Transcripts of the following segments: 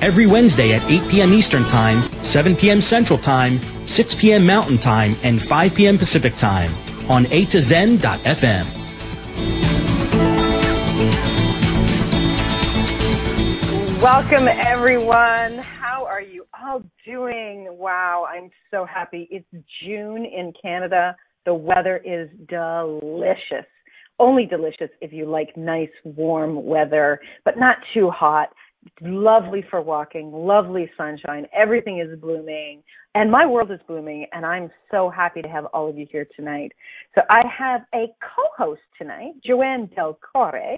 Every Wednesday at 8 p.m. Eastern Time, 7 p.m. Central Time, 6 p.m. Mountain Time, and 5 p.m. Pacific Time on A to Zen.fm. Welcome, everyone. How are you all doing? Wow, I'm so happy. It's June in Canada. The weather is delicious. Only delicious if you like nice, warm weather, but not too hot lovely for walking, lovely sunshine. Everything is blooming, and my world is blooming, and I'm so happy to have all of you here tonight. So I have a co-host tonight. Joanne Del Corre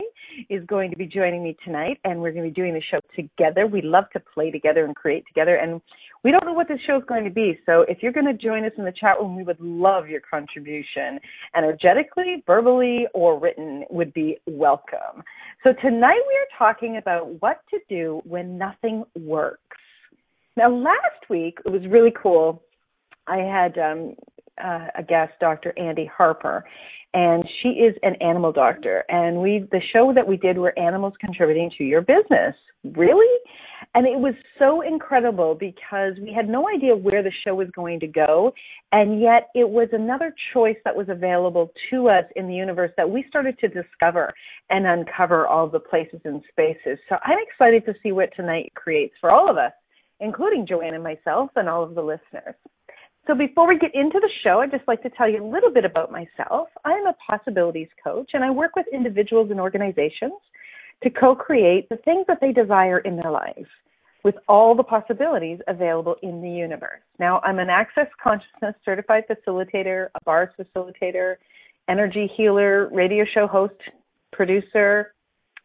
is going to be joining me tonight, and we're going to be doing the show together. We love to play together and create together, and we don't know what this show is going to be. So if you're going to join us in the chat room, we would love your contribution. Energetically, verbally, or written would be welcome. So tonight we are talking about what to do when nothing works. Now, last week it was really cool. I had um, uh, a guest, Dr. Andy Harper, and she is an animal doctor. And we, the show that we did were animals contributing to your business. Really? And it was so incredible because we had no idea where the show was going to go. And yet it was another choice that was available to us in the universe that we started to discover and uncover all the places and spaces. So I'm excited to see what tonight creates for all of us, including Joanne and myself and all of the listeners. So before we get into the show, I'd just like to tell you a little bit about myself. I'm a possibilities coach and I work with individuals and organizations to co-create the things that they desire in their life with all the possibilities available in the universe. Now, I'm an Access Consciousness certified facilitator, a bars facilitator, energy healer, radio show host, producer.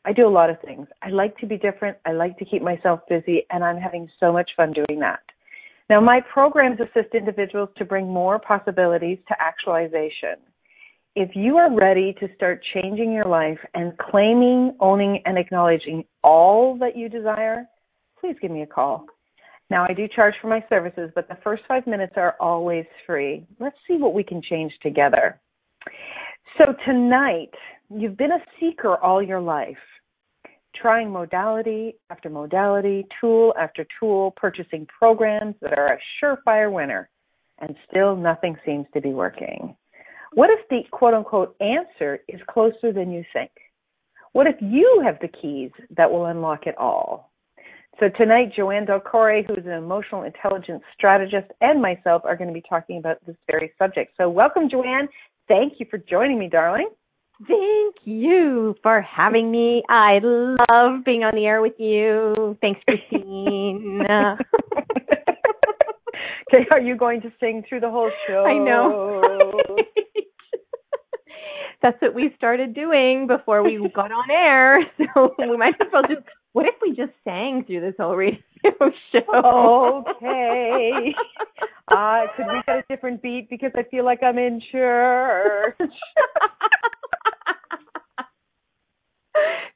I do a lot of things. I like to be different. I like to keep myself busy, and I'm having so much fun doing that. Now, my programs assist individuals to bring more possibilities to actualization if you are ready to start changing your life and claiming, owning, and acknowledging all that you desire, please give me a call. Now, I do charge for my services, but the first five minutes are always free. Let's see what we can change together. So, tonight, you've been a seeker all your life, trying modality after modality, tool after tool, purchasing programs that are a surefire winner, and still nothing seems to be working. What if the quote unquote answer is closer than you think? What if you have the keys that will unlock it all? So tonight, Joanne Del Corre, who is an emotional intelligence strategist, and myself are going to be talking about this very subject. So welcome, Joanne. Thank you for joining me, darling. Thank you for having me. I love being on the air with you. Thanks, Christine. okay, are you going to sing through the whole show? I know. That's what we started doing before we got on air. So we might as well just. What if we just sang through this whole radio show? Okay. Uh, could we get a different beat because I feel like I'm in church?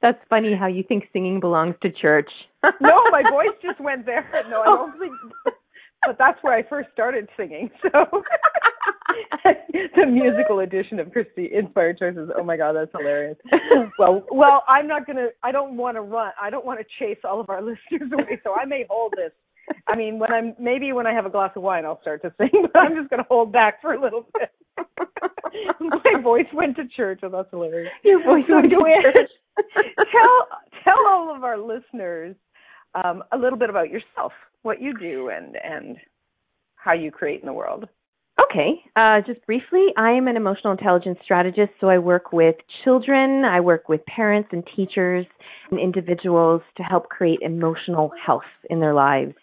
That's funny how you think singing belongs to church. no, my voice just went there. No, I don't think but that's where I first started singing. So the musical edition of Christy Inspired Choices. Oh my God, that's hilarious. Well, well, I'm not gonna. I don't want to run. I don't want to chase all of our listeners away. So I may hold this. I mean, when I'm maybe when I have a glass of wine, I'll start to sing. But I'm just gonna hold back for a little bit. my voice went to church, and oh, that's hilarious. Your voice went to church. tell tell all of our listeners um, a little bit about yourself what you do and and how you create in the world. Okay, uh, just briefly, I am an emotional intelligence strategist, so I work with children, I work with parents and teachers and individuals to help create emotional health in their lives.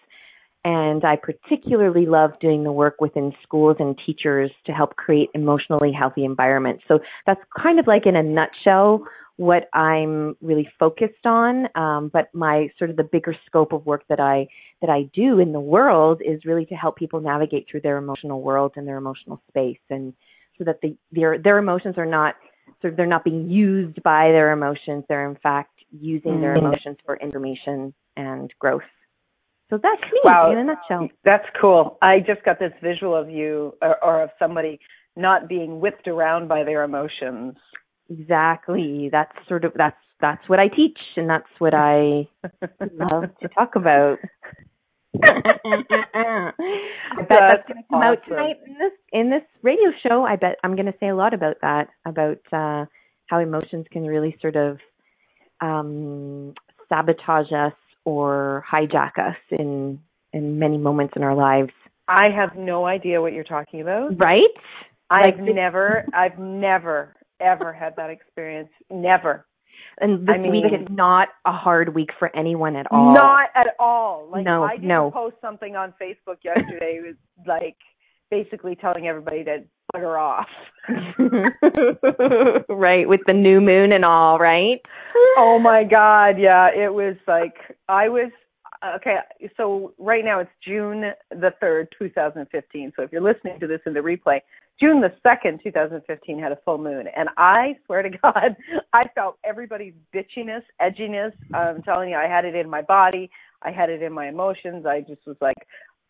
And I particularly love doing the work within schools and teachers to help create emotionally healthy environments. So that's kind of like in a nutshell what I'm really focused on. Um, but my sort of the bigger scope of work that I that I do in the world is really to help people navigate through their emotional world and their emotional space, and so that the, their their emotions are not sort of they're not being used by their emotions. They're in fact using their mm-hmm. emotions for information and growth. So that's me wow. in a nutshell. That's cool. I just got this visual of you or, or of somebody not being whipped around by their emotions. Exactly. That's sort of that's that's what I teach and that's what I love to talk about. I bet that's, that's going to come awesome. out tonight in this in this radio show. I bet I'm going to say a lot about that, about uh, how emotions can really sort of um, sabotage us or hijack us in in many moments in our lives. I have no idea what you're talking about. Right? I've like never, I've never, ever had that experience. Never. And this I mean, week is not a hard week for anyone at all. Not at all. Like no, I didn't no. post something on Facebook yesterday. was like basically telling everybody to bugger off. right, with the new moon and all, right? Oh my god, yeah, it was like I was okay, so right now it's June the 3rd, 2015. So if you're listening to this in the replay, June the 2nd, 2015 had a full moon. And I swear to God, I felt everybody's bitchiness, edginess. I'm telling you, I had it in my body. I had it in my emotions. I just was like,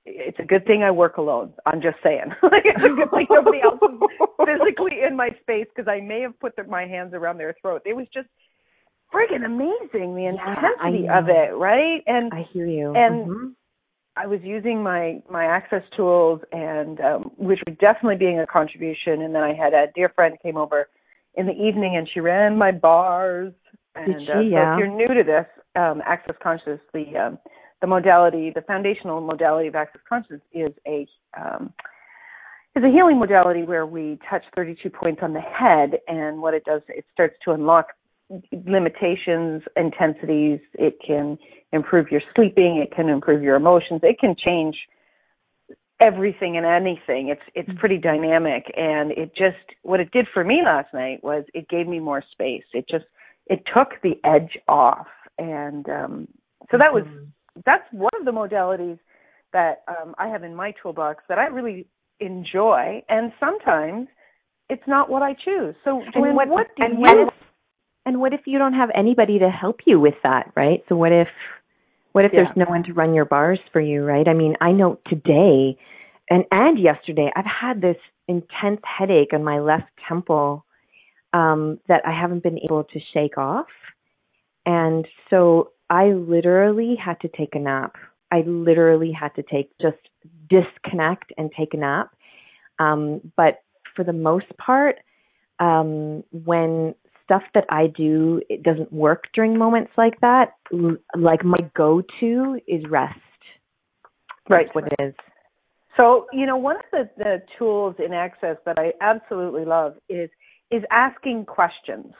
it's a good thing I work alone. I'm just saying. like it's a good thing nobody else is physically in my space because I may have put their, my hands around their throat. It was just friggin' amazing the intensity yeah, of it, right? And I hear you. And mm-hmm. I was using my my access tools, and um, which was definitely being a contribution. And then I had a dear friend came over in the evening, and she ran my bars. And Did she? uh, so yeah. if you're new to this, um, access conscious, the um, the modality, the foundational modality of access conscious is a um, is a healing modality where we touch 32 points on the head, and what it does, it starts to unlock limitations, intensities. It can improve your sleeping. It can improve your emotions. It can change everything and anything. It's it's mm-hmm. pretty dynamic, and it just what it did for me last night was it gave me more space. It just it took the edge off, and um, so that was mm-hmm. that's one of the modalities that um, I have in my toolbox that I really enjoy, and sometimes it's not what I choose. So, and what, what do and you? And what if you don't have anybody to help you with that, right? So what if what if yeah. there's no one to run your bars for you, right? I mean, I know today and and yesterday I've had this intense headache on my left temple um that I haven't been able to shake off. And so I literally had to take a nap. I literally had to take just disconnect and take a nap. Um, but for the most part, um, when stuff that I do it doesn't work during moments like that. Like my go-to is rest. Right. That's what it is. So you know, one of the, the tools in Access that I absolutely love is is asking questions.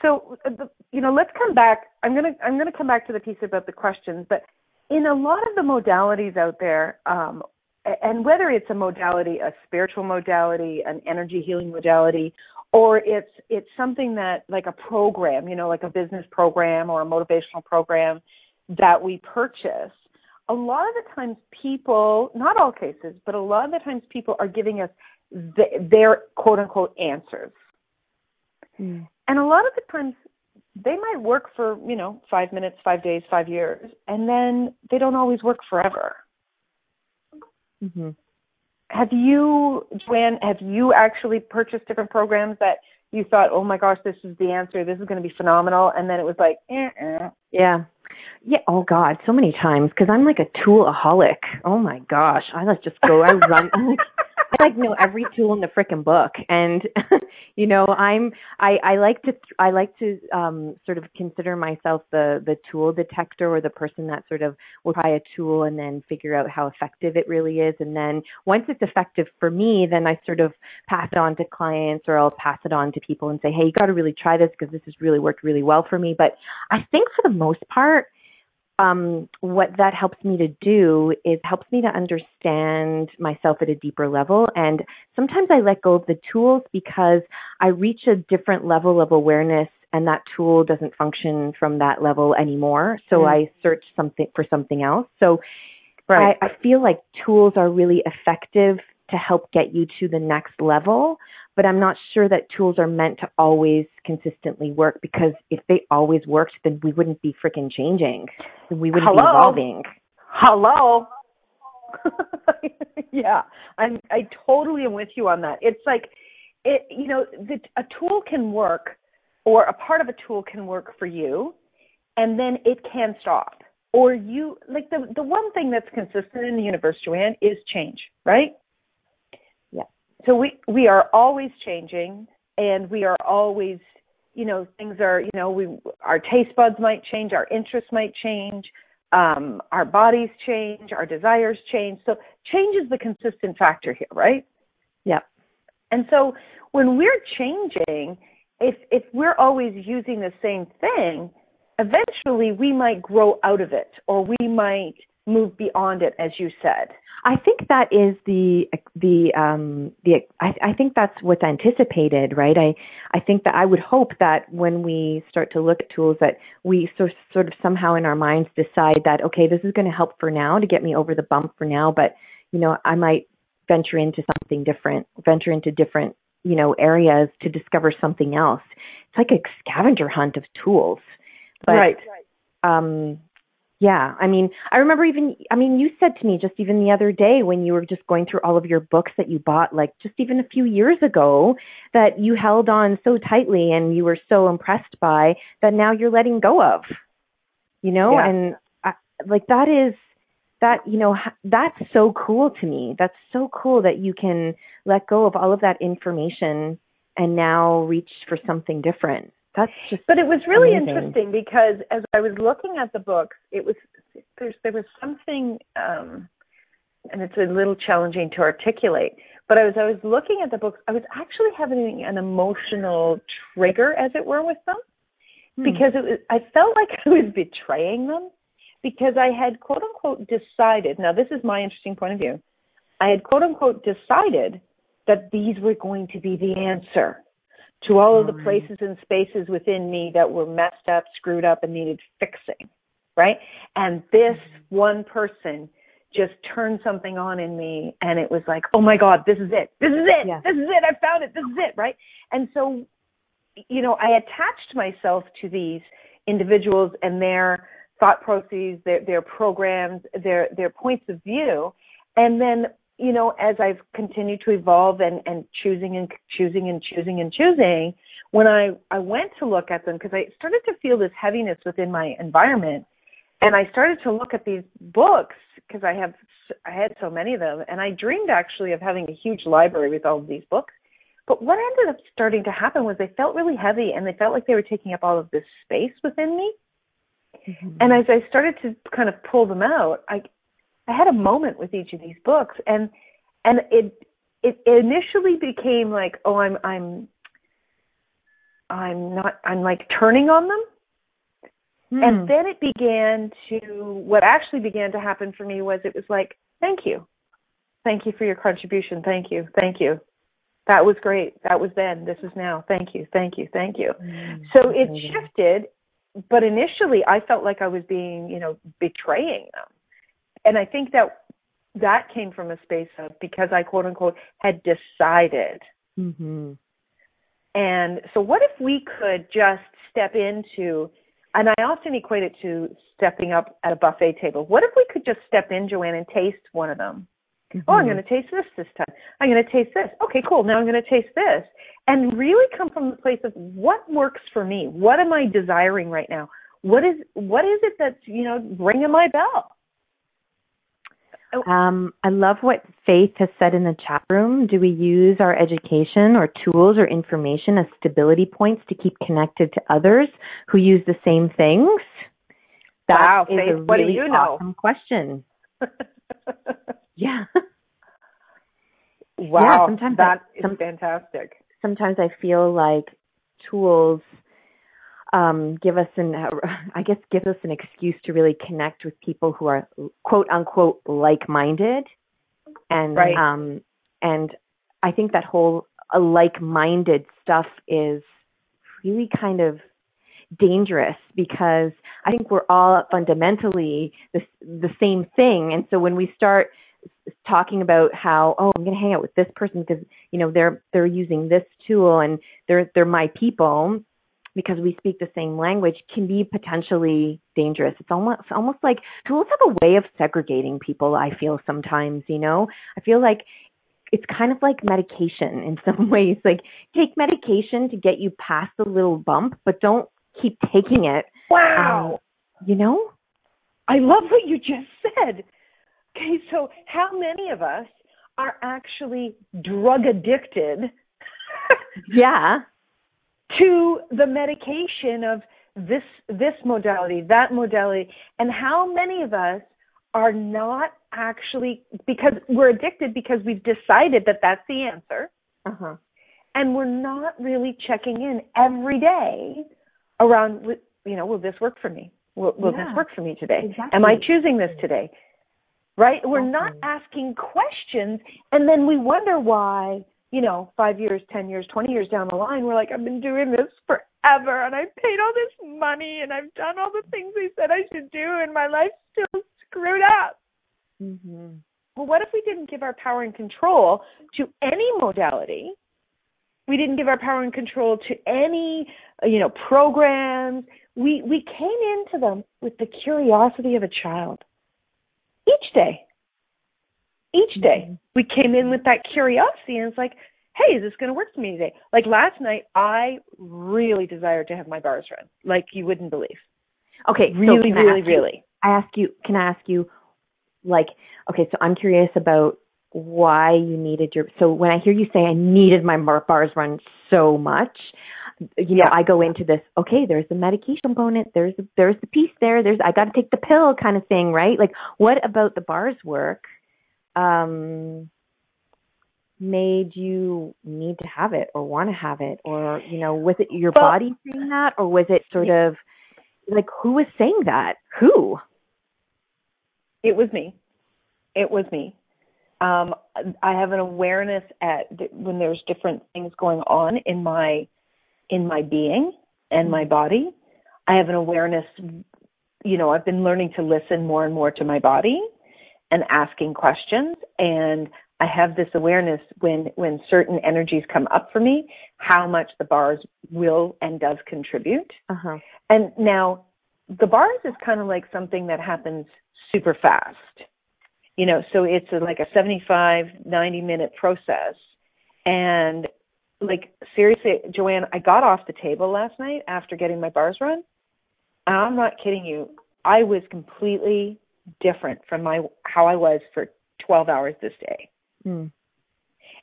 So uh, you know, let's come back. I'm gonna I'm gonna come back to the piece about the questions, but in a lot of the modalities out there, um, and whether it's a modality, a spiritual modality, an energy healing modality, or it's it's something that like a program, you know, like a business program or a motivational program that we purchase. A lot of the times people, not all cases, but a lot of the times people are giving us the, their quote unquote answers. Mm. And a lot of the times they might work for, you know, 5 minutes, 5 days, 5 years, and then they don't always work forever. Mm-hmm have you, Joanne, have you actually purchased different programs that you thought, oh my gosh, this is the answer, this is going to be phenomenal, and then it was like, eh, yeah, yeah. Oh God, so many times because I'm like a toolaholic. Oh my gosh, I just go, I run. I like know every tool in the freaking book, and you know, I'm I I like to I like to um sort of consider myself the the tool detector or the person that sort of will try a tool and then figure out how effective it really is, and then once it's effective for me, then I sort of pass it on to clients or I'll pass it on to people and say, hey, you got to really try this because this has really worked really well for me. But I think for the most part um, what that helps me to do is helps me to understand myself at a deeper level. And sometimes I let go of the tools because I reach a different level of awareness and that tool doesn't function from that level anymore. So mm. I search something for something else. So right. I, I feel like tools are really effective to help get you to the next level, but I'm not sure that tools are meant to always consistently work because if they always worked, then we wouldn't be freaking changing. We wouldn't Hello? be evolving. Hello. yeah, I'm. I totally am with you on that. It's like, it. You know, the, a tool can work, or a part of a tool can work for you, and then it can stop. Or you like the the one thing that's consistent in the universe, Joanne, is change, right? So we we are always changing and we are always you know things are you know we our taste buds might change our interests might change um our bodies change our desires change. So change is the consistent factor here right? Yeah and so when we're changing if if we're always using the same thing eventually we might grow out of it or we might move beyond it as you said I think that is the the um the I, I think that's what's anticipated, right? I I think that I would hope that when we start to look at tools that we sort sort of somehow in our minds decide that okay, this is going to help for now to get me over the bump for now, but you know, I might venture into something different, venture into different, you know, areas to discover something else. It's like a scavenger hunt of tools. But, right. Um yeah, I mean, I remember even, I mean, you said to me just even the other day when you were just going through all of your books that you bought, like just even a few years ago, that you held on so tightly and you were so impressed by that now you're letting go of, you know, yeah. and I, like that is, that you know that's so cool to me. That's so cool that you can let go of all of that information and now reach for something different that's just but it was really amazing. interesting because as I was looking at the books it was there's there was something um and it's a little challenging to articulate. But I was I was looking at the books, I was actually having an emotional trigger, as it were, with them, hmm. because it was I felt like I was betraying them, because I had quote unquote decided. Now this is my interesting point of view. I had quote unquote decided that these were going to be the answer to all of the places and spaces within me that were messed up, screwed up, and needed fixing, right? And this mm-hmm. one person just turned something on in me, and it was like, oh my God, this is it. This is it. Yeah. This is it. I found it. This is it, right? And so, you know, I attached myself to these individuals and their thought processes, their their programs, their their points of view, and then you know, as I've continued to evolve and, and choosing and choosing and choosing and choosing, when I, I went to look at them, because I started to feel this heaviness within my environment, and I started to look at these books because I have I had so many of them, and I dreamed actually of having a huge library with all of these books. But what ended up starting to happen was they felt really heavy, and they felt like they were taking up all of this space within me. Mm-hmm. And as I started to kind of pull them out, I I had a moment with each of these books and and it it initially became like, oh I'm I'm I'm not I'm like turning on them. Hmm. And then it began to what actually began to happen for me was it was like, thank you. Thank you for your contribution. Thank you. Thank you. That was great. That was then. This is now. Thank you. Thank you. Thank you. Mm, so it shifted, but initially I felt like I was being, you know, betraying them and I think that that came from a space of because I quote unquote had decided. Mm-hmm. And so, what if we could just step into, and I often equate it to stepping up at a buffet table. What if we could just step in, Joanne, and taste one of them? Mm-hmm. Oh, I'm going to taste this this time. I'm going to taste this. Okay, cool. Now I'm going to taste this. And really come from the place of what works for me. What am I desiring right now? What is what is it that's you know ringing my bell? Oh. Um, I love what Faith has said in the chat room. Do we use our education or tools or information as stability points to keep connected to others who use the same things? That wow, is Faith, a really what do you know? awesome question. yeah. Wow, yeah, sometimes that I, is fantastic. Sometimes I feel like tools um, give us an, I guess, gives us an excuse to really connect with people who are quote unquote like-minded, and right. um, and I think that whole uh, like-minded stuff is really kind of dangerous because I think we're all fundamentally the the same thing. And so when we start talking about how oh I'm going to hang out with this person because you know they're they're using this tool and they're they're my people because we speak the same language can be potentially dangerous. It's almost almost like tools have a way of segregating people. I feel sometimes, you know, I feel like it's kind of like medication in some ways. Like take medication to get you past the little bump, but don't keep taking it. Wow. Um, you know? I love what you just said. Okay, so how many of us are actually drug addicted? yeah. To the medication of this this modality, that modality, and how many of us are not actually because we're addicted because we've decided that that's the answer. Uh-huh. And we're not really checking in every day around you know, will this work for me? Will, will yeah, this work for me today? Exactly. Am I choosing this today? Right? We're not asking questions and then we wonder why, you know, 5 years, 10 years, 20 years down the line we're like I've been doing this forever and I've paid all this money and I've done all the things they said I should do and my life's still screwed up. Mm-hmm. Well, what if we didn't give our power and control to any modality? We didn't give our power and control to any, you know, programs. We we came into them with the curiosity of a child. Each day. Each day. Mm-hmm. We came in with that curiosity and it's like, hey, is this going to work for me today? Like last night, I really desired to have my bars run, like you wouldn't believe. Okay, really, so really, really. I ask you, can I ask you, like, okay, so I'm curious about why you needed your. So when I hear you say I needed my bars run so much, you know, yeah. I go into this. Okay, there's the medication component. There's the, there's the piece there. There's I got to take the pill kind of thing, right? Like, what about the bars work? Um, made you need to have it or want to have it or you know was it your well, body saying that or was it sort of like who was saying that? Who? It was me. It was me. Um i have an awareness at when there's different things going on in my in my being and my body i have an awareness you know i've been learning to listen more and more to my body and asking questions and I have this awareness when when certain energies come up for me, how much the bars will and does contribute. Uh-huh. And now, the bars is kind of like something that happens super fast. You know, so it's a, like a 75, 90 minute process. And like seriously, Joanne, I got off the table last night after getting my bars run. I'm not kidding you. I was completely different from my how I was for 12 hours this day. Mm.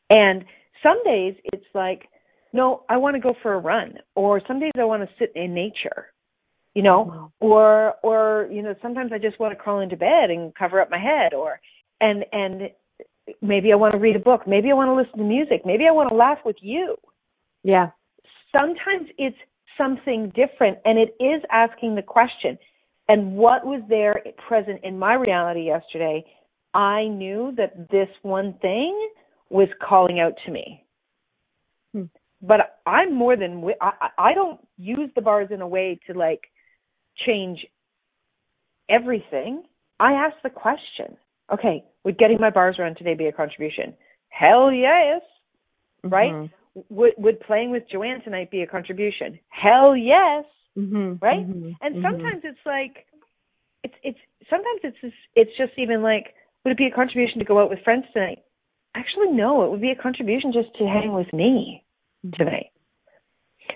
And some days it's like, no, I want to go for a run, or some days I want to sit in nature, you know, mm-hmm. or or you know, sometimes I just want to crawl into bed and cover up my head, or and and maybe I want to read a book, maybe I want to listen to music, maybe I want to laugh with you. Yeah. Sometimes it's something different, and it is asking the question. And what was there present in my reality yesterday I knew that this one thing was calling out to me. Hmm. But I'm more than I, I don't use the bars in a way to like change everything. I ask the question. Okay, would getting my bars run today be a contribution? Hell yes. Mm-hmm. Right? Would would playing with Joanne tonight be a contribution? Hell yes. Mm-hmm. Right? Mm-hmm. And mm-hmm. sometimes it's like it's it's sometimes it's just, it's just even like would it be a contribution to go out with friends tonight? Actually, no. It would be a contribution just to hang with me tonight.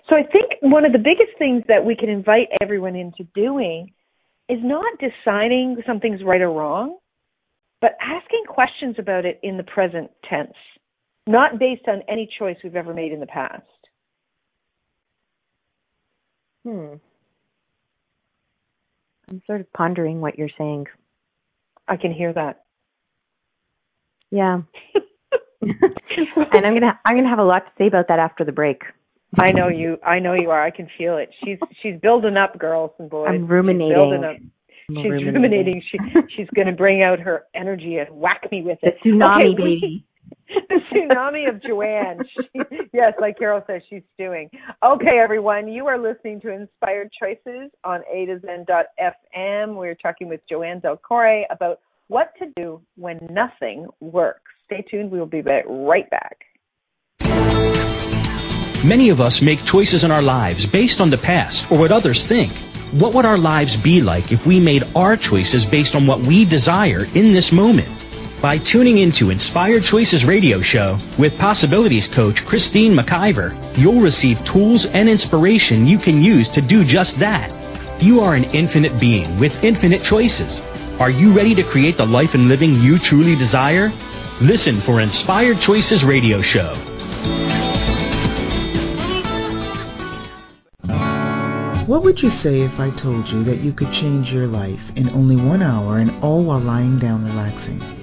So I think one of the biggest things that we can invite everyone into doing is not deciding something's right or wrong, but asking questions about it in the present tense, not based on any choice we've ever made in the past. Hmm. I'm sort of pondering what you're saying. I can hear that. Yeah. and I'm gonna I'm gonna have a lot to say about that after the break. I know you. I know you are. I can feel it. She's she's building up, girls and boys. I'm ruminating. She's building up. I'm she's ruminating. ruminating. She she's going to bring out her energy and whack me with it. The tsunami okay, baby. The tsunami of Joanne. She, yes, like Carol says, she's stewing. Okay, everyone, you are listening to Inspired Choices on A to Zen.fm. We're talking with Joanne Del Corre about what to do when nothing works. Stay tuned. We will be right back. Many of us make choices in our lives based on the past or what others think. What would our lives be like if we made our choices based on what we desire in this moment? By tuning into Inspired Choices radio show with possibilities coach Christine McIver, you'll receive tools and inspiration you can use to do just that. You are an infinite being with infinite choices. Are you ready to create the life and living you truly desire? Listen for Inspired Choices radio show. What would you say if I told you that you could change your life in only one hour and all while lying down relaxing?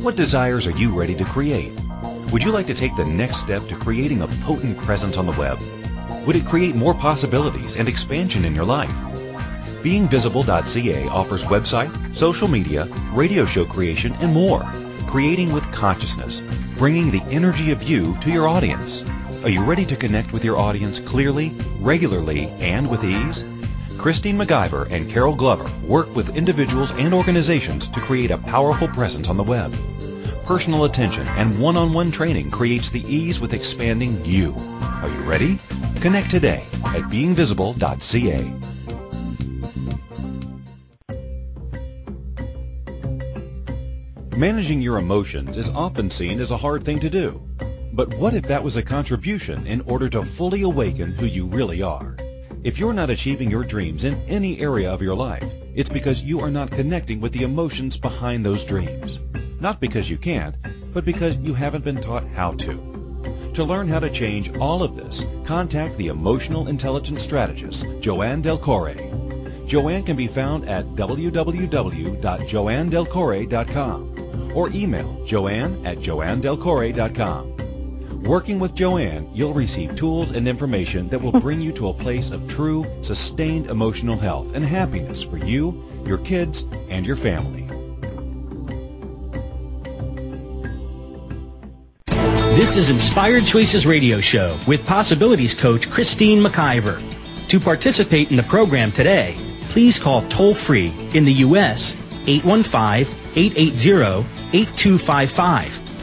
What desires are you ready to create? Would you like to take the next step to creating a potent presence on the web? Would it create more possibilities and expansion in your life? BeingVisible.ca offers website, social media, radio show creation, and more. Creating with consciousness, bringing the energy of you to your audience. Are you ready to connect with your audience clearly, regularly, and with ease? Christine McIver and Carol Glover work with individuals and organizations to create a powerful presence on the web. Personal attention and one-on-one training creates the ease with expanding you. Are you ready? Connect today at beingvisible.ca. Managing your emotions is often seen as a hard thing to do. But what if that was a contribution in order to fully awaken who you really are? If you're not achieving your dreams in any area of your life, it's because you are not connecting with the emotions behind those dreams. Not because you can't, but because you haven't been taught how to. To learn how to change all of this, contact the emotional intelligence strategist, Joanne Del Corre. Joanne can be found at www.joannedelcorre.com or email joanne at joannedelcorre.com. Working with Joanne, you'll receive tools and information that will bring you to a place of true, sustained emotional health and happiness for you, your kids, and your family. This is Inspired Choices Radio Show with Possibilities Coach Christine McIver. To participate in the program today, please call toll free in the U.S. 815-880-8255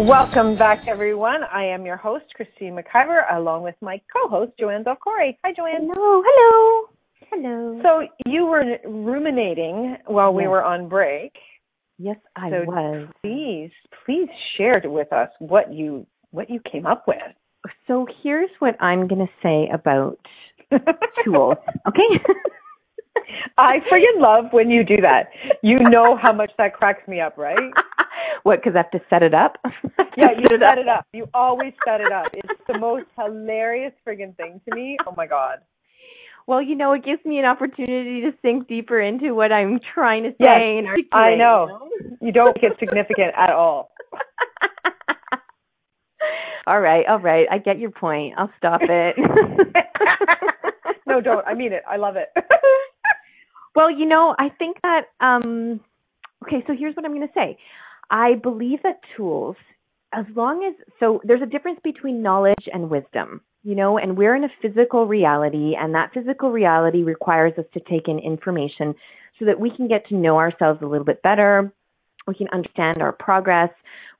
Welcome back, everyone. I am your host, Christine McIver, along with my co-host, Joanne Del Hi, Joanne. Hello, hello, hello. So you were ruminating while we Yes. were on break. yes, I so was. Please, please share with us what you what you came up with. So here's what I'm going to say about tools. Okay. I friggin' love when you do that. You know how much that cracks me up, right? what? Because I have to set it up. Yeah, you set it up. You always set it up. It's the most hilarious friggin' thing to me. Oh my god. Well, you know, it gives me an opportunity to sink deeper into what I'm trying to say Yes, and articulate. I know. you know? You don't get significant at all. all right, all right. I get your point. I'll stop it. no, don't. I mean it. I love it. Well, you know, I think that um okay, so here's what I'm going to say. I believe that tools as long as so there's a difference between knowledge and wisdom, you know, and we're in a physical reality and that physical reality requires us to take in information so that we can get to know ourselves a little bit better. We can understand our progress.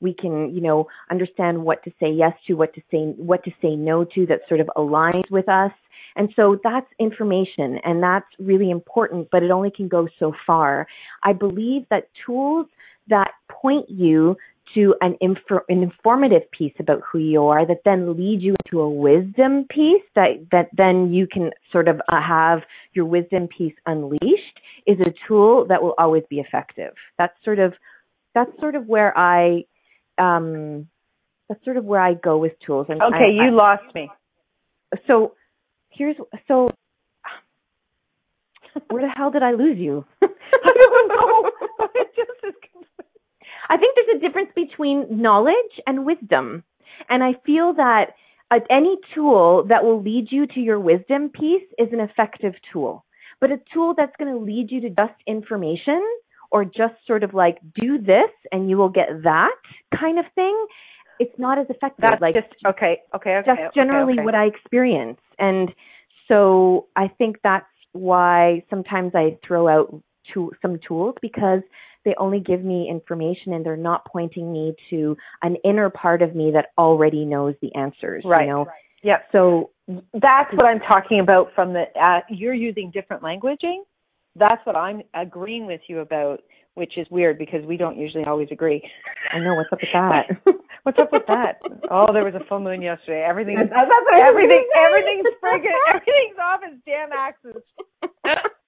We can, you know, understand what to say yes to, what to say what to say no to that sort of aligns with us. And so that's information and that's really important, but it only can go so far. I believe that tools that point you to an, infor- an informative piece about who you are that then leads you into a wisdom piece that, that then you can sort of uh, have your wisdom piece unleashed is a tool that will always be effective. That's sort of, that's sort of where I, um, that's sort of where I go with tools. And okay, I, you I, lost me. So here's so where the hell did I lose you? I don't know. it just is I think there's a difference between knowledge and wisdom. And I feel that uh, any tool that will lead you to your wisdom piece is an effective tool. But a tool that's going to lead you to just information or just sort of like do this and you will get that kind of thing, it's not as effective. That's like just okay, okay, okay. Just generally okay, okay. what I experience. And so I think that's why sometimes I throw out to some tools because they only give me information and they're not pointing me to an inner part of me that already knows the answers. Right. You know? Right. Yeah. So that's what I'm talking about from the, uh, you're using different languaging. That's what I'm agreeing with you about, which is weird because we don't usually always agree. I know. What's up with that? what's up with that? Oh, there was a full moon yesterday. Everything, everything, everything's friggin', everything's off its damn axis.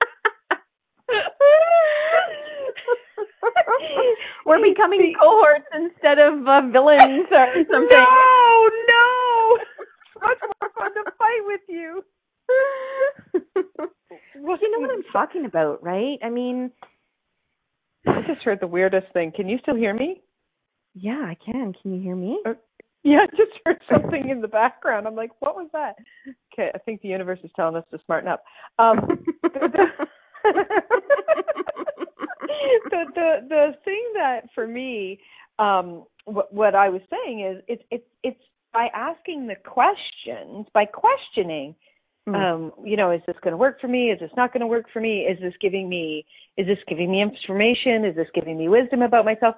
We're becoming cohorts instead of uh, villains or something. No, no. It's much more fun to fight with you. well, you know what I'm talking about, right? I mean, I just heard the weirdest thing. Can you still hear me? Yeah, I can. Can you hear me? Uh, yeah, I just heard something in the background. I'm like, what was that? Okay, I think the universe is telling us to smarten up. Um, the the the thing that for me um what what I was saying is it's it's it's by asking the questions by questioning mm. um you know is this going to work for me is this not going to work for me is this giving me is this giving me information is this giving me wisdom about myself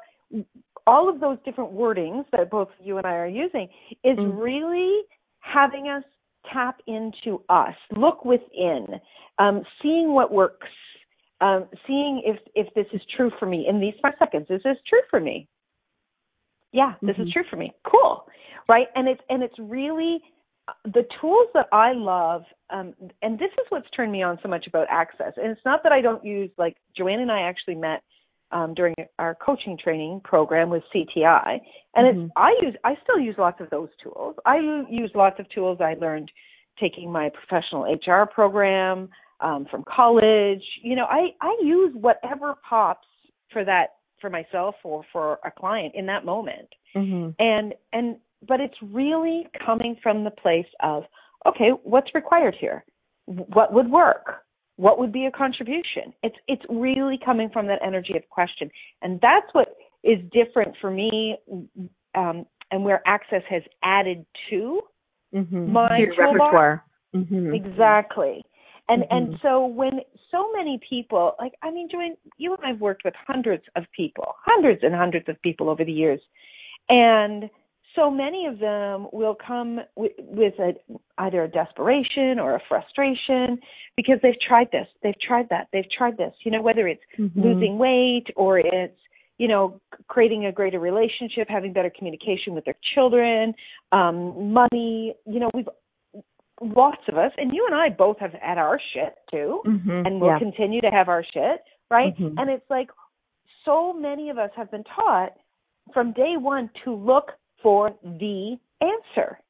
all of those different wordings that both you and I are using is mm. really having us tap into us look within um seeing what works um, seeing if if this is true for me in these five seconds. Is this true for me? Yeah, this mm-hmm. is true for me. Cool, right? And it's and it's really the tools that I love, um, and this is what's turned me on so much about Access. And it's not that I don't use like Joanne and I actually met um, during our coaching training program with CTI, and mm-hmm. it's I use I still use lots of those tools. I use lots of tools I learned taking my professional HR program um, from college. You know, I I use whatever pops for that for myself or for a client in that moment. Mm-hmm. And and but it's really coming from the place of okay, what's required here? What would work? What would be a contribution? It's it's really coming from that energy of question, and that's what is different for me, um, and where Access has added to mm-hmm. my repertoire. Mm-hmm. Exactly. And mm-hmm. and so when so many people, like I mean, Joanne, you and I've worked with hundreds of people, hundreds and hundreds of people over the years, and so many of them will come with, with a, either a desperation or a frustration because they've tried this, they've tried that, they've tried this. You know, whether it's mm-hmm. losing weight or it's you know creating a greater relationship, having better communication with their children, um, money. You know, we've lots of us, and you and I both have had our shit too, mm-hmm, and we'll yeah. continue to have our shit, right? Mm-hmm. And it's like so many of us have been taught from day one to look for the answer.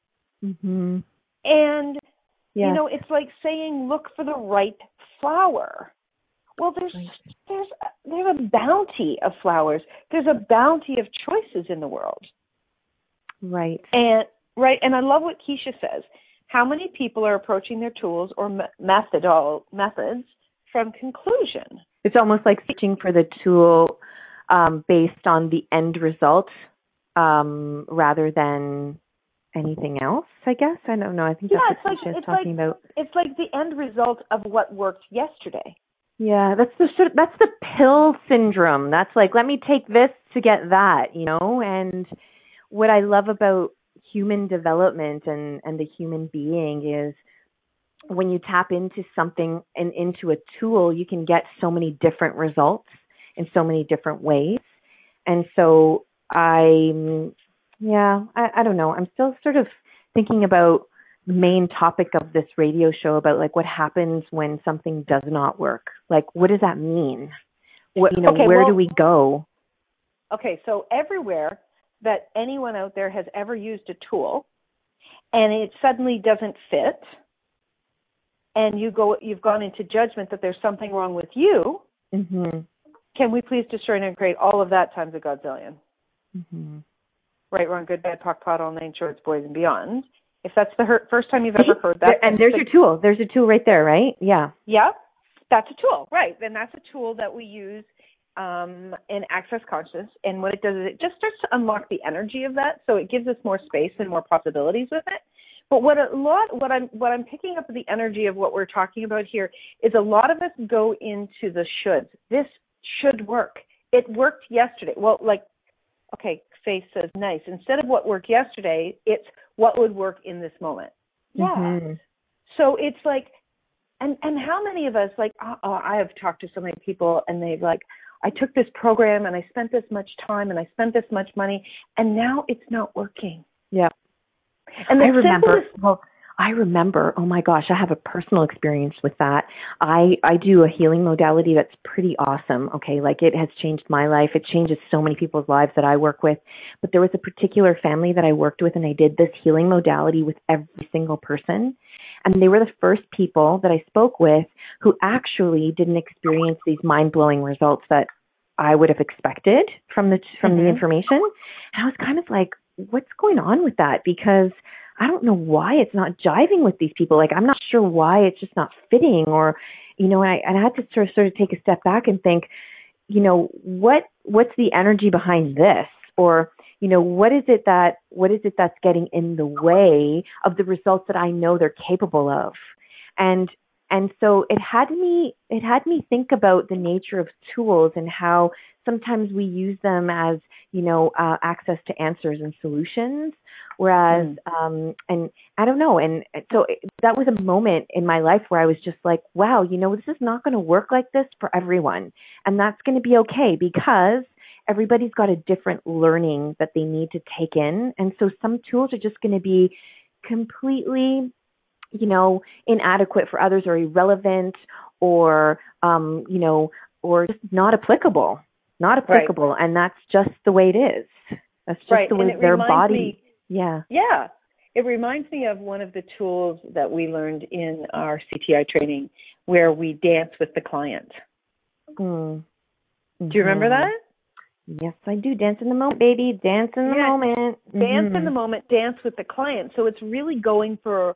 Mm-hmm. And yes. you know, it's like saying look for the right flower. Well, there's there's there's a bounty of flowers. There's a bounty of choices in the world. Right. And right, and I love what Keisha says how many people are approaching their tools or methodol methods from conclusion. It's almost like searching for the tool um, based on the end result um, rather than anything else. I guess I don't know. I think yeah, that's what like, it's talking like, about. It's like the end result of what worked yesterday. Yeah, that's the that's the pill syndrome. That's like let me take this to get that, you know. And what I love about human development and and the human being is when you tap into something and into a tool, you can get so many different results in so many different ways. And so I, yeah, I, I don't know. I'm still sort of thinking about the main topic of this radio show about like what happens when something does not work. Like, what does that mean? What, you know, okay, where well, do we go? Okay, so everywhere that anyone out there has ever used a tool and it suddenly doesn't fit and you go you've gone into judgment that there's something wrong with you Mm-hmm. can we please destroy and create all of that times a godzillion Mm-hmm. right wrong good bad POC pot all nine shorts boys and beyond. If that's the her- first time you've ever heard that and there's your tool. There's a tool right there, right? Yeah. yeah that's a tool. Right. Then that's a tool that we use um, in access consciousness and what it does is it just starts to unlock the energy of that. So it gives us more space and more possibilities with it. But what a lot what i'm what i'm picking up with the energy of what we're talking about here is a lot of us go into the shoulds. This should work. It worked yesterday. Well like okay faith says nice instead of what worked yesterday it's what would work in this moment yeah Mhm. so it's like and and how many of us like oh, oh, i have talked to so many people and they've like i took this program and i spent this much time and i spent this much money and now it's not working Yeah. and the I remember. simplest- Well, I remember. Oh my gosh, I have a personal experience with that. I I do a healing modality that's pretty awesome. Okay, like it has changed my life. It changes so many people's lives that I work with. But there was a particular family that I worked with, and I did this healing modality with every single person. And they were the first people that I spoke with who actually didn't experience these mind blowing results that I would have expected from the from the Mhm. information. And I was kind of like, what's going on with that? Because I don't know why it's not jiving with these people. Like I'm not sure why it's just not fitting or you know, and I and I had to sort of sort of take a step back and think, you know, what what's the energy behind this? Or, you know, what is it that what is it that's getting in the way of the results that I know they're capable of? And and so it had me it had me think about the nature of tools and how sometimes we use them as you know uh, access to answers and solutions. Whereas um and i don't know and so it, that was a moment in my life where i was just like wow you know this is not going to work like this for everyone. And that's going to be okay because everybody's got a different learning that they need to take in. And so some tools are just going to be completely you know inadequate for others or irrelevant or um you know or just not applicable not applicable. And that's just the way it is. That's just right. the way their body me yeah. Yeah. It reminds me of one of the tools that we learned in our cti training where we dance with the client. Mm. do you remember that? Yes i do. Dance in the moment baby. Dance in the Yeah. moment. Dance in Mhm. the moment dance with the client. So it's really going for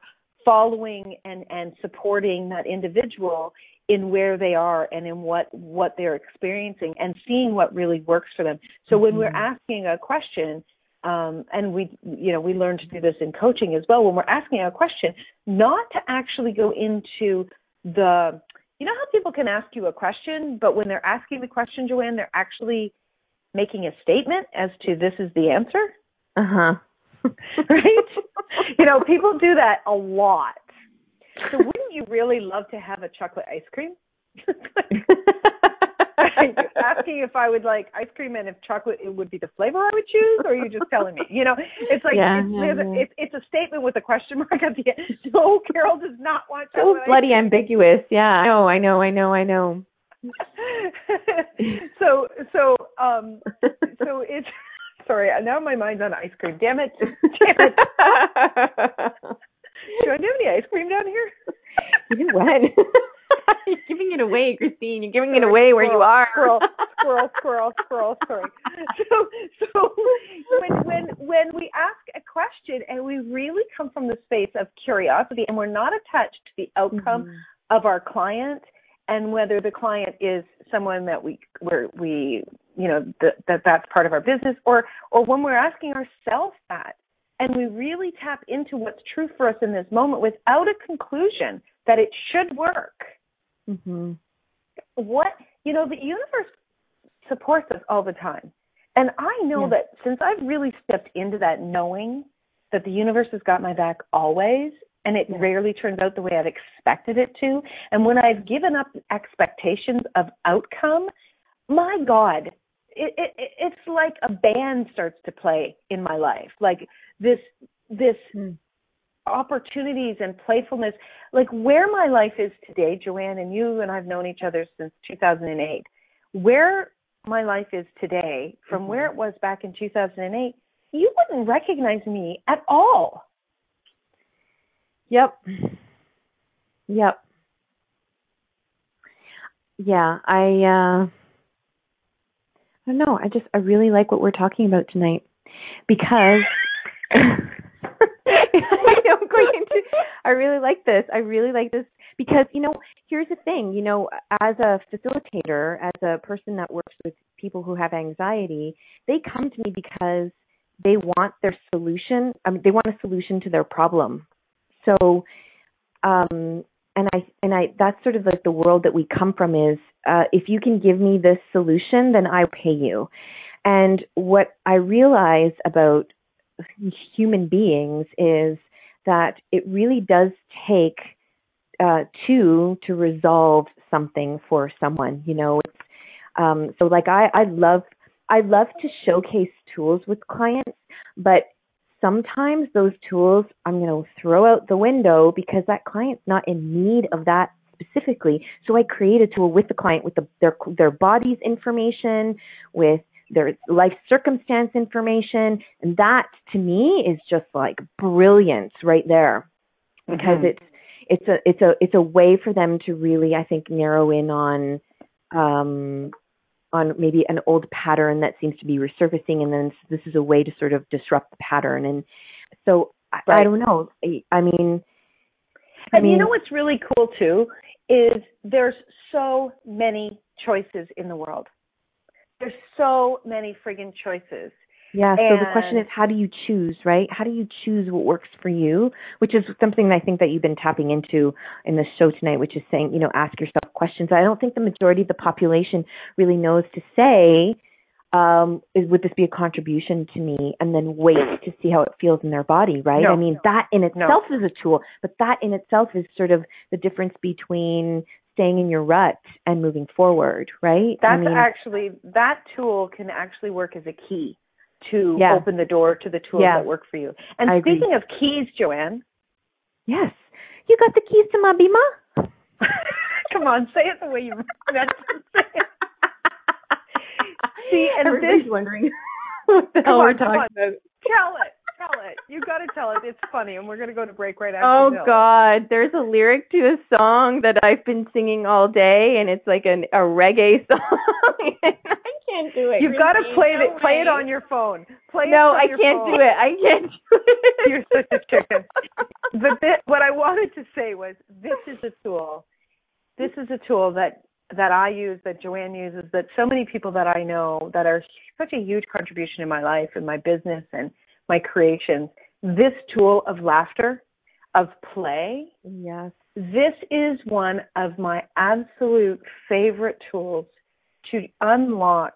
following and and supporting that individual in where they are and in what what they're experiencing and seeing what really works for them. So when we're Mhm. asking a question um, and we you know we learn to do this in coaching as well when we're asking a question not to actually go into the you know how people can ask you a question but when they're asking the question joanne they're actually making a statement as to this is the answer? Uh-huh right? you know, people do that a lot. So wouldn't you really love to have a chocolate ice cream? Asking if I would like ice cream and if chocolate it would be the flavor I would choose, or are you just telling me? You know, it's like Yeah, it's, yeah, yeah. it's it's a statement with a question mark at the end. No, Carol does not want so chocolate. ice bloody ambiguous yeah i know i know i know i know so so um so it's sorry now my mind's on ice cream. Damn it. Damn it. Do i have any ice cream down here? You what? You're giving it away christine. You're giving it Sorry, away where you squirrel, are. Squirrel, squirrel, squirrel, squirrel. Sorry. So, so when when when we ask a question and we really come from the space of curiosity and we're not attached to the outcome Mhm. of our client and whether the client is someone that we where we you know that, that that's part of our business or or when we're asking ourselves that and we really tap into what's true for us in this moment without a conclusion that it should work mm-hmm. what you know the universe supports us all the time and i know Yeah. that since i've really stepped into that knowing that the universe has got my back always and it Yeah. rarely turns out the way i've expected it to. And when i've given up expectations of outcome my god it, it it- it's like a band starts to play in my life. Like this this Hmm. opportunities and playfulness. Like where my life is today joanne and you and i've known each other since 2008 where my life is today from where it was back in 2008 you wouldn't recognize me at all Yep. Yep. Yeah, I uh I don't know. I just I really like what we're talking about tonight because I'm going into I really like this. I really like this because you know, here's the thing, you know, as a facilitator, as a person that works with people who have anxiety, they come to me because they want their solution, I mean they want a solution to their problem. So um and I and I that's sort of like the world that we come from is uh if you can give me this solution then I pay you. And what I realize about human beings is that it really does take uh two to resolve something for someone, you know. It's um so like I I love I love to showcase tools with clients, but sometimes those tools I'm going to throw out the window because that client's not in need of that specifically. So I create a tool with the client with the, their their body's information, with their life circumstance information, and that to me is just like brilliance right there because Mhm. it's it's a it's a it's a way for them to really I think narrow in on um on maybe an old pattern that seems to be resurfacing and then this is a way to sort of disrupt the pattern. And so I, I don't know. I, I mean I and you know what's really cool too is there's so many choices in the world. There's so many friggin' choices yeah so the question is how do you choose right how do you choose what works for you which is something I think that you've been tapping into in the show tonight which is saying you know ask yourself questions I don't think the majority of the population really knows to say um, is would this be a contribution to me? And then wait to see how it feels in their body, right? No. I mean, that in No. itself is a tool, but that in itself is sort of the difference between staying in your rut and moving forward, right? I that's mean, actually that tool can actually work as a key to Yeah. open the door to the tools Yeah. that work for you and I agree. speaking of keys joanne yes, you got the keys to my bima. come on say it the way you meant to say it See, and Everybody's this- wondering what the hell on, we're talking about. tell it tell it you got to tell it it's funny and we're going to go to break right after Oh this. God, there's a lyric to a song that I've been singing all day, and it's like an, a reggae song. I can't do it. You've got to play no it. Play it on your phone. Play it No, I can't phone. do it. I can't do it. You're such a chicken. But what I wanted to say was, this is a tool. This is a tool that that I use, that Joanne uses, that so many people that I know that are such a huge contribution in my life and my business and my creations. This tool of laughter, of play, Yes. this is one of my absolute favorite tools to unlock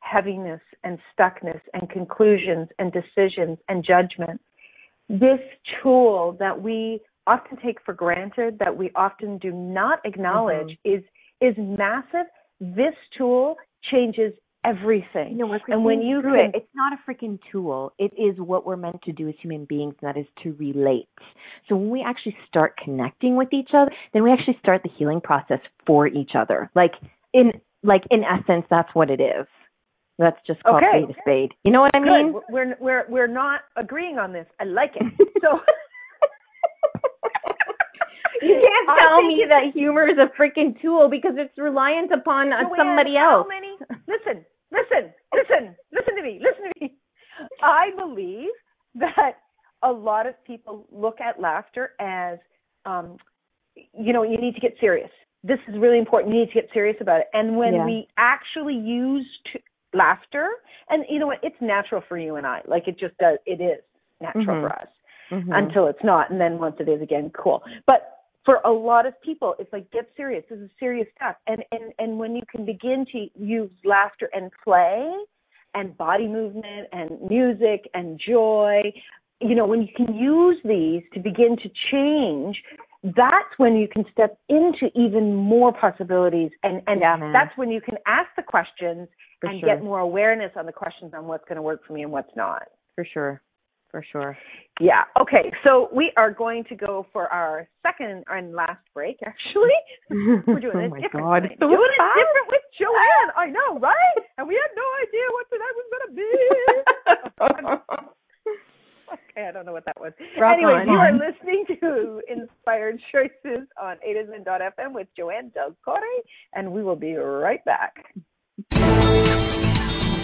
heaviness and stuckness and conclusions and decisions and judgment. This tool that we often take for granted, that we often do not acknowledge, mm-hmm. is is massive. This tool changes everything. No, we're and when you can, it, it's not a freaking tool. It is what we're meant to do as human beings, and that is to relate. So when we actually start connecting with each other, then we actually start the healing process for each other. Like in like in essence, that's what it is. Let's just call Okay. spade a spade. You know what I mean? good. We're we're we're not agreeing on this. I like it. So You can't tell me that humor is a freaking tool because it's reliant upon uh, somebody else. many? Listen, listen, listen, listen to me, listen to me. I believe that a lot of people look at laughter as, um, you know, you need to get serious. this is really important. You need to get serious about it. And when Yeah. we actually use t- laughter, and you know what, it's natural for you and I. Like it just does. It is natural Mhm. for us Mhm. until it's not, and then once it is again, cool. But for a lot of people, it's like get serious. This is serious stuff. And and and when you can begin to use laughter and play, and body movement and music and joy, you know, when you can use these to begin to change. That's when you can step into even more possibilities, and and Yeah, that's when you can ask the questions For and sure. get more awareness on the questions on what's going to work for me and what's not. For sure. For sure. Yeah. Okay. So we are going to go for our second and last break. Actually, we're doing oh it my different. God. So doing it different with Joanne. I know, right? And we had no idea what tonight was going to be. okay, I don't know what that was. Rock anyway, you are listening to Inspired Choices on A to Zen.fm with Joanne Del Corre, and we will be right back.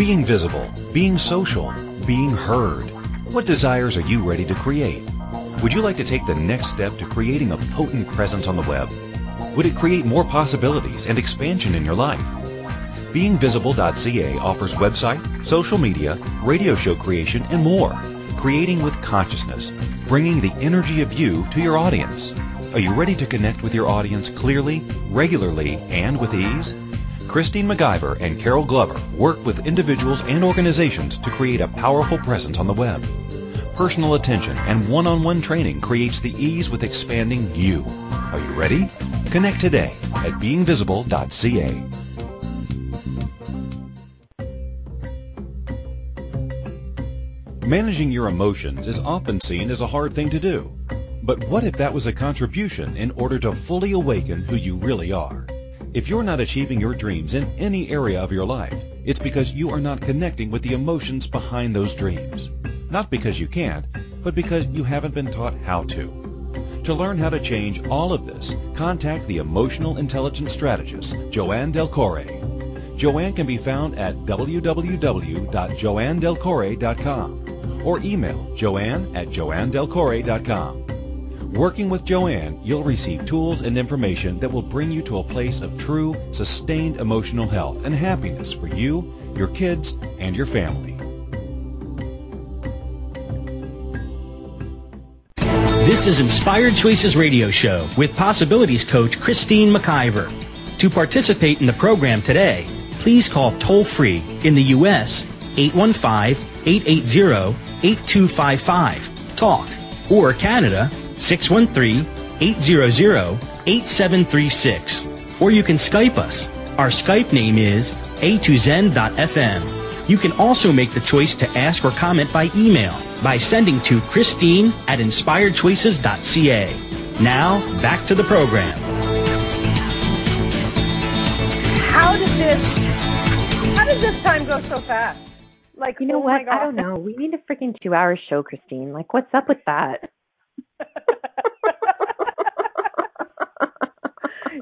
Being visible, being social, being heard. What desires are you ready to create? Would you like to take the next step to creating a potent presence on the web? Would it create more possibilities and expansion in your life? BeingVisible.ca offers website, social media, radio show creation, and more. Creating with consciousness, bringing the energy of you to your audience. Are you ready to connect with your audience clearly, regularly, and with ease? Christine McIver and Carol Glover work with individuals and organizations to create a powerful presence on the web. Personal attention and one-on-one training creates the ease with expanding you. Are you ready? Connect today at beingvisible.ca. Managing your emotions is often seen as a hard thing to do. But what if that was a contribution in order to fully awaken who you really are? If you're not achieving your dreams in any area of your life, it's because you are not connecting with the emotions behind those dreams. Not because you can't, but because you haven't been taught how to. To learn how to change all of this, contact the emotional intelligence strategist, Joanne Del Corre. Joanne can be found at www.joannedelcorre.com or email joanne at joannedelcorre.com. Working with Joanne, you'll receive tools and information that will bring you to a place of true, sustained emotional health and happiness for you, your kids, and your family. This is Inspired Choices Radio Show with Possibilities Coach Christine McIver. To participate in the program today, please call toll free in the U.S. 815-880-8255 Talk or Canada 613-800-8736 or you can Skype us. Our Skype name is a2zen.fm. You can also make the choice to ask or comment by email by sending to Christine at inspiredchoices.ca. Now, back to the program. How did this? How did this time go so fast? Like You know oh what? I don't know. We need a freaking two hour show, Christine. Like, what's up with that?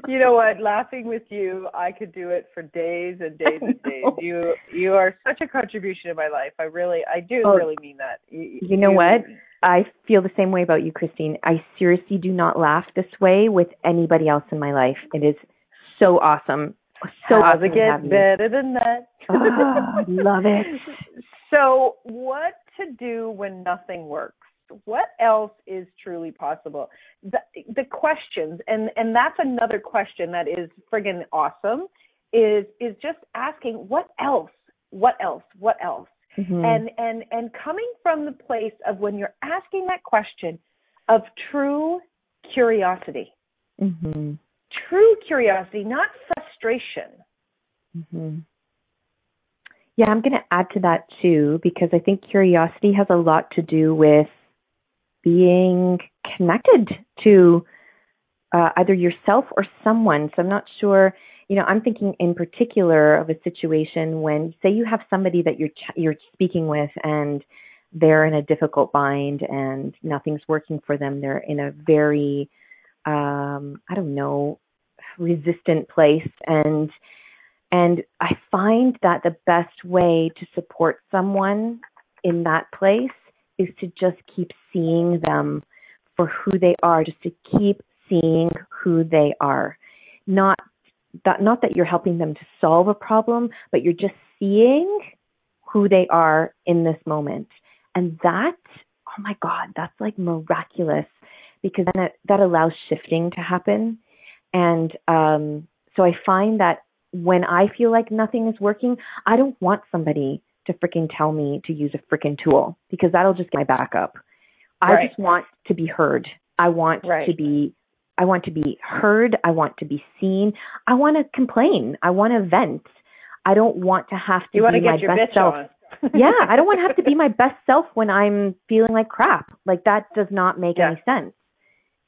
you know what? Laughing with you, I could do it for days and days and days. You you are such a contribution in my life. I really, I do oh, really mean that. You, you know you, what? I feel the same way about you, Christine. I seriously do not laugh this way with anybody else in my life. It is so awesome. So awesome it get better than that. oh, love it. So, what to do when nothing works? What else is truly possible? The, the questions, and and that's another question that is friggin' awesome. Is is just asking what else? What else? What else? Mhm. and and and coming from the place of when you're asking that question of true curiosity Mhm. true curiosity not frustration Mhm. Yeah, I'm going to add to that too because I think curiosity has a lot to do with being connected to uh, either yourself or someone. So I'm not sure. You know, I'm thinking in particular of a situation when, say, you have somebody that you're ch- you're speaking with and they're in a difficult bind and nothing's working for them. They're in a very, um, I don't know, resistant place and and I find that the best way to support someone in that place is to just keep seeing them for who they are, just to keep seeing who they are. Not that not that you're helping them to solve a problem, but you're just seeing who they are in this moment. And that, oh my God, that's like miraculous because then it, that allows shifting to happen. And um, so I find that when I feel like nothing is working, I don't want somebody to freaking tell me to use a freaking tool because that'll just get my back up. I Right. just want to be heard. I want Right. to be I want to be heard. I want to be seen. I want to complain. I want to vent. I don't want to have to you be my best self. yeah, I don't want to have to be my best self when I'm feeling like crap. Like that does not make Yeah. any sense.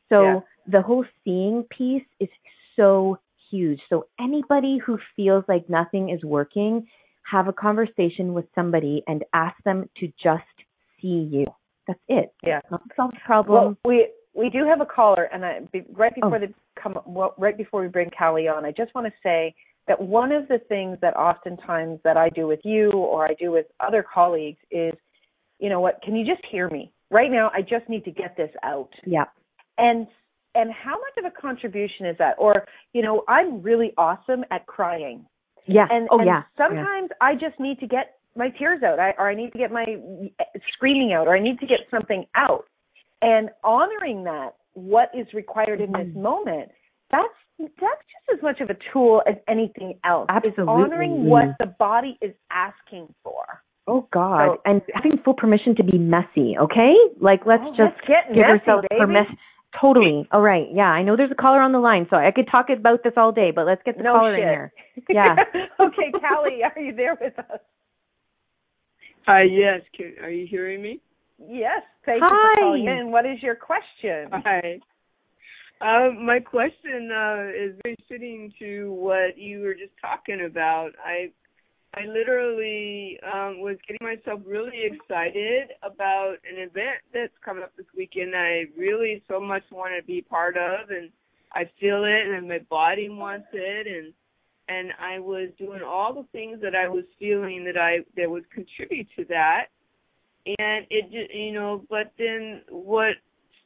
So Yeah. the whole seeing piece is so huge. So anybody who feels like nothing is working, have a conversation with somebody and ask them to just see you. That's it. Yeah. Not solve the problem. well we we do have a caller and I, be, right oh. before Oh. the come well, right before we bring Callie on I just want to say that one of the things that oftentimes that I do with you or I do with other colleagues is you know what can you just hear me right now I just need to get this out yeah. and and how much of a contribution is that or you know i'm really awesome at crying Yeah. and, oh and yeah. sometimes i just need to get my tears out I, or i need to get my screaming out or i need to get something out and honoring that what is required in this Mm-hmm. moment that's that's just as much of a tool as anything else It's Absolutely. honoring what the body is asking for Oh God. So- and having full permission to be messy, okay? Like let's Oh, just let's get give messy, ourselves baby. permission. Totally. All right. Yeah, I know there's a caller on the line, so I could talk about this all day, but let's get the No caller shit. in here. Yeah. okay, Callie, are you there with us? Hi, yes. Can, are you hearing me? Yes. Thank Hi. you for calling in. What is your question? Hi. Um, my question uh, is very fitting to what you were just talking about. I I literally um, was getting myself really excited about an event that's coming up this weekend I really so much want to be part of, and I feel it, and my body wants it, and and I was doing all the things that I was feeling that I that would contribute to that, and it just you know, but then what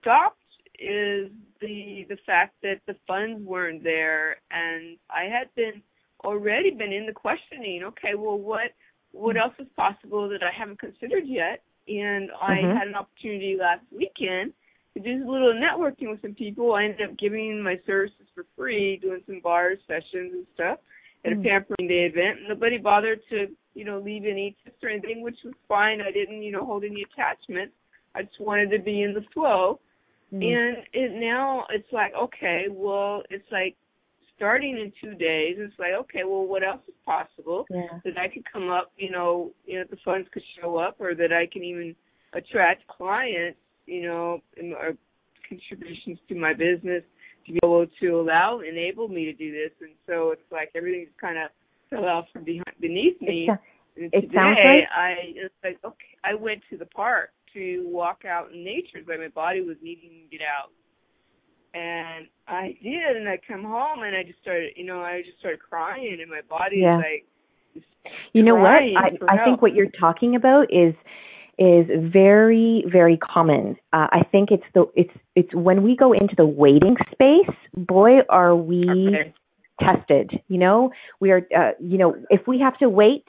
stopped is the the fact that the funds weren't there, and I had been already been in the questioning. Okay, well, what what else is possible that I haven't considered yet? And I Mhm. had an opportunity last weekend to do a little networking with some people. I ended up giving my services for free, doing some bar sessions and stuff at a Mm. pampering day event. Nobody bothered to, you know, leave any tips or anything, which was fine. I didn't, you know, hold any attachments I just wanted to be in the flow. Mm. And it now it's like, okay, well, it's like starting in two days. It's like, okay, well, what else is possible? Yeah. That I could come up, you know, you know, the funds could show up, or that I can even attract clients, you know, and- or contributions to my business to be able to allow, enable me to do this. And so it's like everything's kind of fell out from behind, beneath me. It, sou- uh, And It today, sounds like- I it's like okay, I went to the park to walk out in nature, but my body was needing to get out. And I did, and I come home and I just started, you know, I just started crying, and my body Yeah. is like. You know what? I, I think what you're talking about is is very very common. Uh, I think it's the it's it's when we go into the waiting space. Boy, are we Okay. tested. You know, we are. Uh, you know, if we have to wait,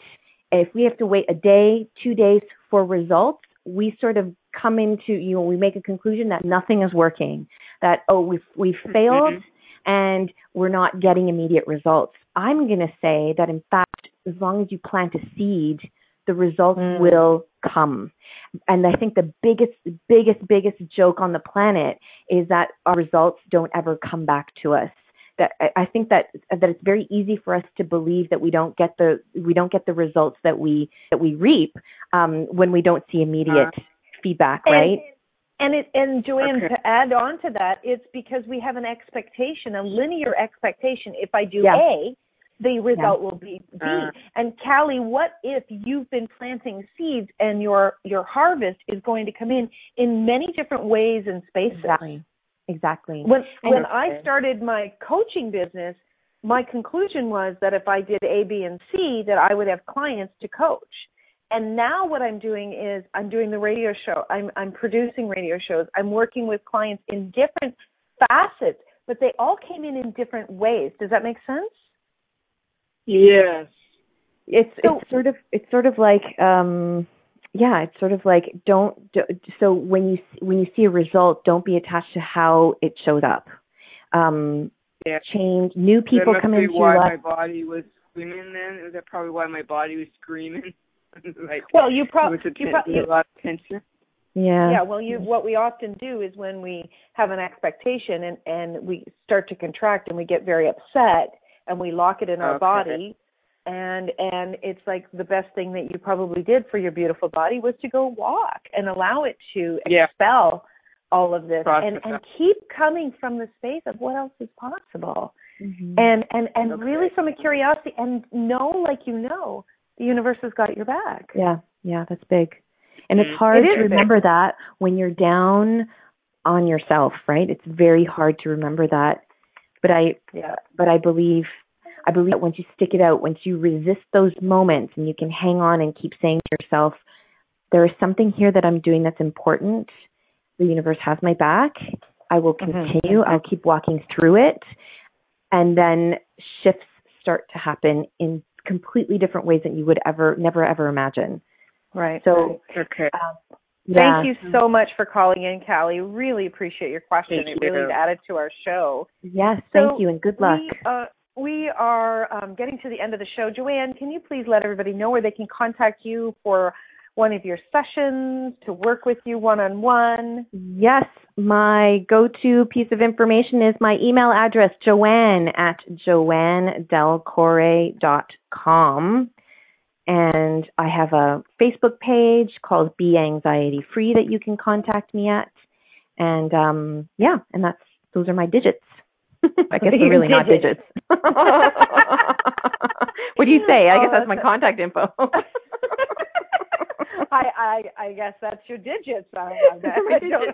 if we have to wait a day, two days for results, we sort of come into you know we make a conclusion that nothing is working. That oh we've we've failed Mhm. and we're not getting immediate results. I'm going to say that in fact, as long as you plant a seed, the results Mm. will come. And I think the biggest, biggest, biggest joke on the planet is that our results don't ever come back to us. That I- I think that that it's very easy for us to believe that we don't get the we don't get the results that we that we reap um, when we don't see immediate feedback, And- right? And it and Joanne, Okay. to add on to that, it's because we have an expectation, a linear expectation. If I do Yeah. A, the result will be B. Uh. and Callie, what if you've been planting seeds and your your harvest is going to come in in many different ways and spaces? Exactly. Exactly. When And when I started my coaching business, my conclusion was that if I did A, B, and C, that I would have clients to coach. And now what I'm doing is I'm doing the radio show. I'm I'm producing radio shows. I'm working with clients in different facets, but they all came in in different ways. Does that make sense? Yes. it's So- it's sort of it's sort of like um yeah it's sort of like don't do, so when you when you see a result don't be attached to how it showed up um Yeah. change new people that must come be into why your my body was screaming. Then was that probably why my body was screaming? like Well, you there probably a, you probably a lot of tension. yeah yeah well you what we often do is when we have an expectation and and we start to contract and we get very upset and we lock it in our Okay. body and and it's like the best thing that you probably did for your beautiful body was to go walk and allow it to Yeah. expel all of this Process and and keep coming from the space of what else is possible Mhm. and and and Okay. really from a curiosity and know like you know the universe has got your back yeah yeah that's big and it's Mm. hard It to is big. remember that when you're down on yourself right it's very hard to remember that but i yeah but I believe I believe that once you stick it out, once you resist those moments and you can hang on and keep saying to yourself, there is something here that I'm doing that's important. The universe has my back. I will Mhm. continue. I'll keep walking through it. And then shifts start to happen in completely different ways that you would ever never ever imagine. right So Okay. yeah. Thank you so much for calling in, Callie. Really appreciate your question. Thank it really added to our show. Yes, So thank you and good luck. We, uh, we are um, getting to the end of the show. Joanne, can you please let everybody know where they can contact you for one of your sessions, to work with you one on one? Yes, my go-to piece of information is my email address, joanne at joannedelcorre.com. And I have a Facebook page called Be Anxiety Free that you can contact me at. And um yeah, and that's those are my digits. I guess they're really not digits. digits. what do you say? I guess that's my contact info. I, I I guess that's your digits. I, I, I.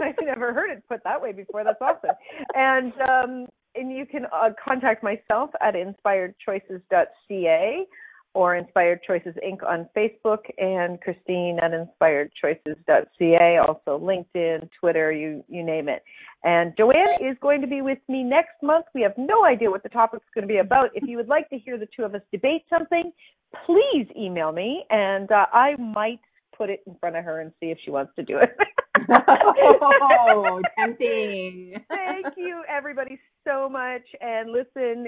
I've never heard it put that way before. That's awesome. And um, and you can uh, contact myself at inspiredchoices.ca or Inspired Choices Inc. on Facebook and Christine at inspiredchoices.ca. Also LinkedIn, Twitter, you you name it. And Joanne is going to be with me next month. We have no idea what the topic's going to be about. If you would like to hear the two of us debate something, please email me and uh, I might put it in front of her and see if she wants to do it. oh, tempting. Thank you, everybody, so much. And listen,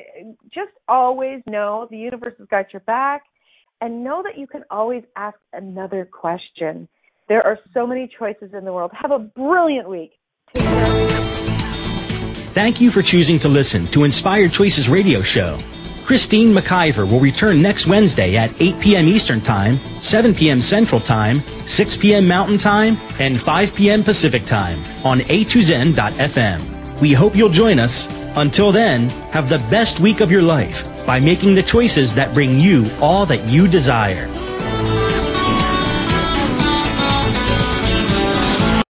just always know the universe has got your back, and know that you can always ask another question. There are so many choices in the world. Have a brilliant week. Thank you for choosing to listen to Inspired Choices Radio Show. Christine McIver will return next Wednesday at 8 p.m. Eastern Time, 7 p.m. Central Time, 6 p.m. Mountain Time, and 5 p.m. Pacific Time on a2zen.fm. We hope you'll join us. Until then, have the best week of your life by making the choices that bring you all that you desire.